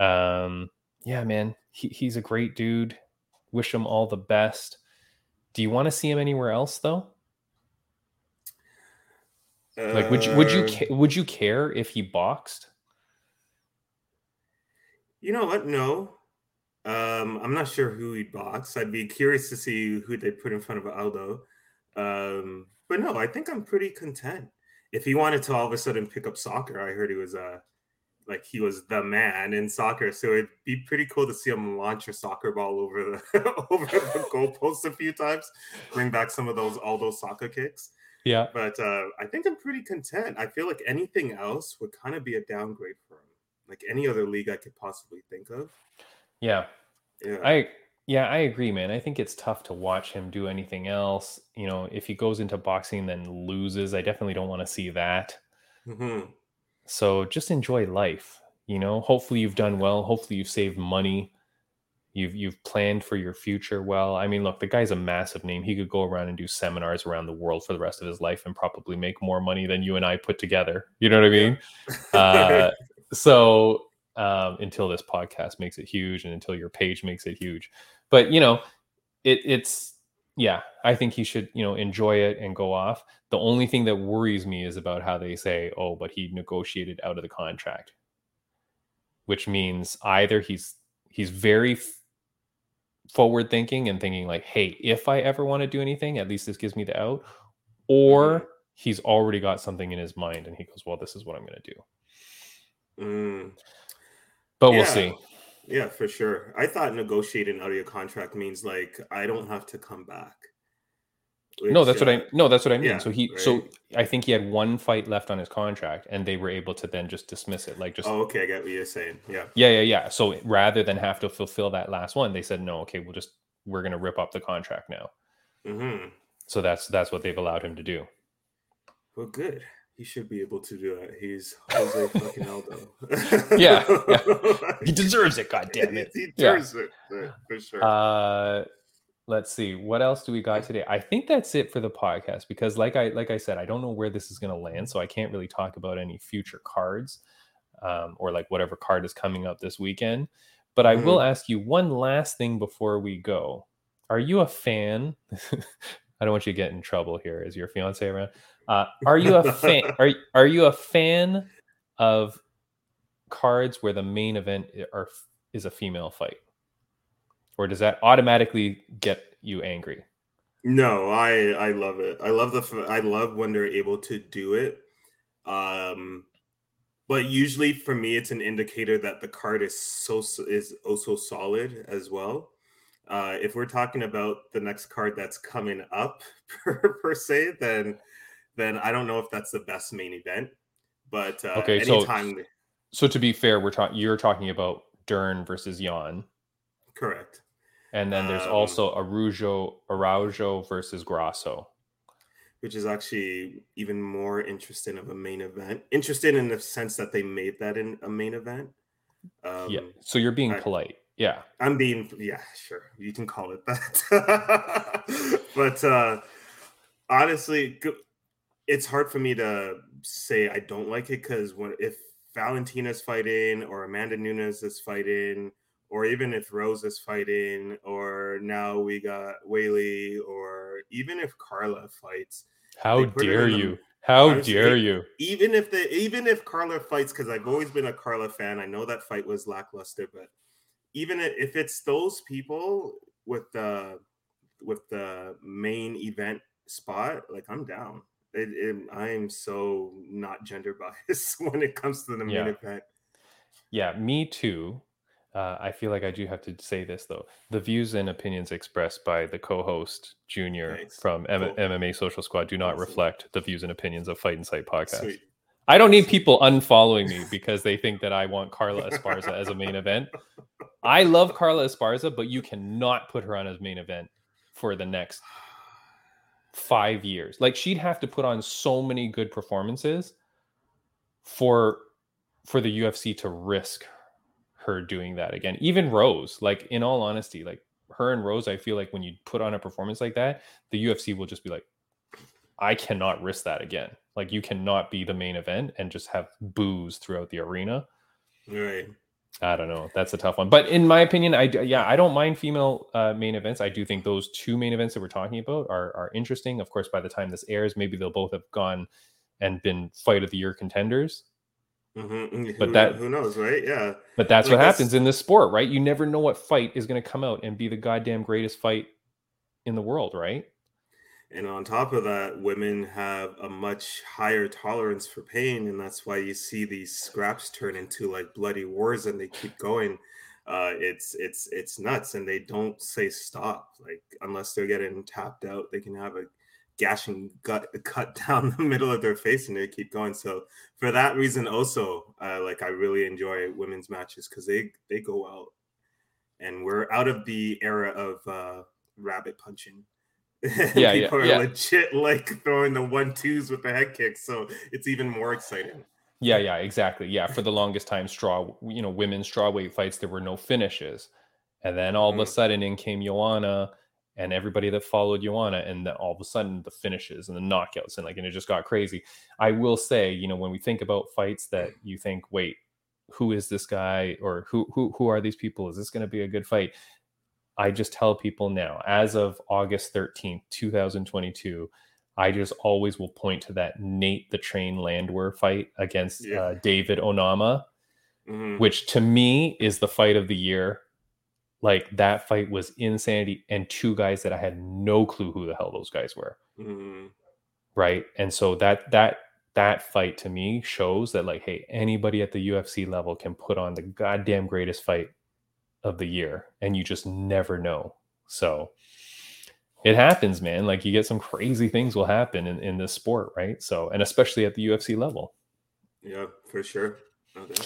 C: Um yeah, man, he, he's a great dude. Wish him all the best. Do you want to see him anywhere else though? Like would you would you
A: Uh,
C: would you care if he boxed?
A: You know what? No. Um, I'm not sure who he'd box. I'd be curious to see who they put in front of Aldo. Um, but no, I think I'm pretty content. If he wanted to all of a sudden pick up soccer, I heard he was uh like he was the man in soccer. So it'd be pretty cool to see him launch a soccer ball over the over the goalpost a few times, bring back some of those Aldo soccer kicks.
C: Yeah.
A: But uh, I think I'm pretty content. I feel like anything else would kind of be a downgrade for him. Like any other league I could possibly think of.
C: Yeah.
A: Yeah.
C: I yeah, I agree, man. I think it's tough to watch him do anything else. You know, if he goes into boxing and then loses, I definitely don't want to see that.
A: hmm
C: So just enjoy life. You know, hopefully you've done well. Hopefully you've saved money. You've you've planned for your future well. I mean, look, the guy's a massive name. He could go around and do seminars around the world for the rest of his life and probably make more money than you and I put together. You know what I mean? uh, so um, until this podcast makes it huge and until your page makes it huge but you know it, it's yeah i think he should you know enjoy it and go off the only thing that worries me is about how they say oh but he negotiated out of the contract which means either he's he's very f- forward thinking and thinking like hey if i ever want to do anything at least this gives me the out or
A: Mhm.
C: he's already got something in his mind and he goes well this is what i'm going to do
A: Mm.
C: But we'll see.
A: Yeah, for sure. I thought negotiating out of your contract means like I don't have to come back.
C: No,
A: Which,
C: that's what I
A: uh,
C: no, that's what I mean.
A: yeah,
C: so he so. I think he had one fight left on his contract and they were able to then just dismiss it. Like just
A: Oh, okay, I get what you're saying. Yeah.
C: yeah, yeah, yeah. So rather than have to fulfill that last one, they said no, okay, we'll just we're gonna rip up the contract now.
A: hmm
C: So that's that's what they've allowed him to do.
A: Well, good. He should be able to do that. He's Jose fucking Aldo.
C: Yeah, He deserves it, god damn it.
A: He
C: Yeah.
A: deserves it for- sure.
C: Uh let's see what else do we got today i think that's it for the podcast because like i like i said i don't know where this is going to land so i can't really talk about any future cards um, or like whatever card is coming up this weekend but i will ask you one last thing before we go are you a fan i don't want you to get in trouble here is your fiance around uh, are you a fan are, are you a fan of cards where the main event are is a female fight or does that automatically get you angry?
A: No, I I love it. I love the I love when they're able to do it. Um but usually for me it's an indicator that the card is so is also solid as well. Uh if we're talking about the next card that's coming up per, per se then then I don't know if that's the best main event. But uh
C: Okay, so-
A: anytime
C: So to be fair, we're talking you're talking about Dern versus Yan,
A: correct.
C: and then there's
A: Um,
C: also Arujo Araujo versus Grasso.
A: which is actually even more interesting of a main event. Interesting in the sense that they made that in a main event. Um,
C: yeah. So you're being
A: I-
C: polite. Yeah.
A: I'm being, yeah, sure, you can call it that. but uh, honestly, it's hard for me to say I don't like it because when if Valentina's fighting or Amanda Nunes is fighting, or even if Rose is fighting, or now we got Weili, or even if Carla fights,
C: How
A: They put it
C: dare
A: the-
C: you? How
A: Honestly,
C: dare you?
A: even if they even if Carla fights because I've always been a Carla fan. I know that fight was lackluster, but even if it's those people with the with the main event spot, like I'm down. It, it, I am so not gender biased when it comes to the main
C: Yeah.
A: event.
C: Yeah, me too. Uh, I feel like I do have to say this though. The views and opinions expressed by the co-host Junior
A: Thanks.
C: from M-
A: Cool.
C: MMA Social Squad do not reflect the views and opinions of Fight Insight podcast.
A: Sweet.
C: I don't need people unfollowing me because they think that I want Carla Esparza as a main event. I love Carla Esparza, but you cannot put her on as main event for the next five years. Like she'd have to put on so many good performances for for the UFC to risk her doing that again. Even Rose, like in all honesty, like her and Rose, I feel like when you put on a performance like that, the UFC will just be like, I cannot risk that again. Like you cannot be the main event and just have booze throughout the arena.
A: Right.
C: I don't know. That's a tough one. But in my opinion, I yeah, I don't mind female uh, main events. I do think those two main events that we're talking about are are interesting. Of course, by the time this airs, maybe they'll both have gone and been fight of the year contenders.
A: Mhm.
C: But
A: Who-
C: that-
A: who knows, right? Yeah.
C: But that's
A: Like
C: what
A: that's-
C: happens in this sport, right? You never know what fight is going to come out and be the goddamn greatest fight in the world, right?
A: And on top of that, women have a much higher tolerance for pain, and that's why you see these scraps turn into like bloody wars, and they keep going. Uh, it's it's it's nuts, and they don't say stop. Like unless they're getting tapped out, they can have a gashing gut cut down the middle of their face, and they keep going. So for that reason, also, uh, like I really enjoy women's matches because they they go out, and we're out of the era of uh, rabbit punching.
C: Yeah, yeah,
A: people are
C: yeah.
A: legit like throwing the one twos with the head kicks, so it's even more exciting.
C: Yeah, yeah, exactly. Yeah, for the longest time, straw, you know, women's strawweight fights, there were no finishes, and then all of a
A: Mhm.
C: sudden, in came Joanna and everybody that followed Joanna, and then all of a sudden, the finishes and the knockouts, and like, and it just got crazy. I will say, you know, when we think about fights that you think, wait, who is this guy, or who who who are these people? Is this going to be a good fight? I just tell people now, as of August 13th, 2022, I just always will point to that Nate the Train Landwehr fight against
A: Yeah.
C: uh, David Onama,
A: Mhm.
C: which to me is the fight of the year. Like that fight was insanity, and two guys that I had no clue who the hell those guys were.
A: Mhm.
C: Right. And so that that that fight to me shows that like hey anybody at the ufc level can put on the goddamn greatest fight of the year and you just never know. So it happens man. Like you get some crazy things will happen in, in this sport right? So and especially at the ufc level.
A: Yeah, for sure. Okay.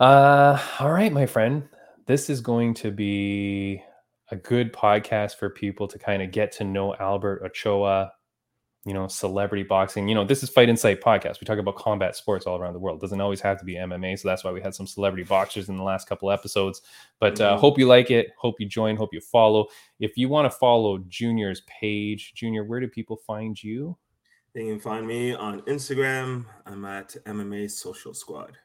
C: uh all right my friend. This is going to be a good podcast for people to kind of get to know albert ochoa you know, celebrity boxing. You know, this is Fight Insight podcast. We talk about combat sports all around the world. It doesn't always have to be MMA. So that's why we had some celebrity boxers in the last couple episodes. But uh,
A: Mhm.
C: hope you like it. Hope you join. Hope you follow. If you want to follow Junior's page, Junior, where do people find you?
A: They can find me on Instagram. I'm at MMA Social Squad.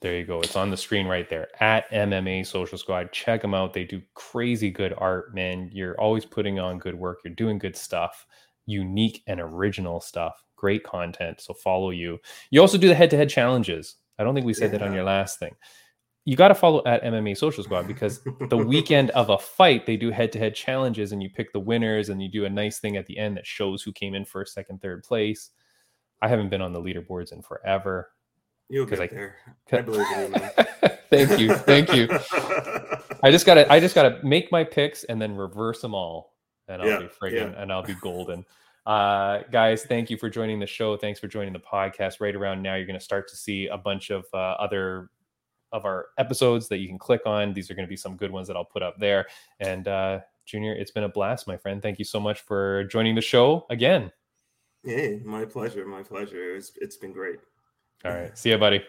C: There you go. It's on the screen right there at MMA Social Squad. Check them out. They do crazy good art, man. You're always putting on good work. You're doing good stuff, unique and original stuff. Great content. So follow you. You also do the head to head challenges. I don't think we said that on your last thing. You got to follow at MMA Social Squad because the weekend of a fight, they do head to head challenges and you pick the winners and you do a nice thing at the end that shows who came in first, second, third place. I haven't been on the leaderboards in forever.
A: You'll get
C: I-
A: there. I believe in you, man.
C: thank you. Thank you. I just gotta I just gotta make my picks and then reverse them all. And I'll
A: Yeah,
C: be friggin'
A: yeah.
C: and I'll be golden. Uh guys, thank you for joining the show. Thanks for joining the podcast. Right around now, you're gonna start to see a bunch of uh, other of our episodes that you can click on. These are gonna be some good ones that I'll put up there. And uh Junior, it's been a blast, my friend. Thank you so much for joining the show again.
A: Hey, my pleasure. My pleasure. It's, it's been great.
C: All right. See you, buddy.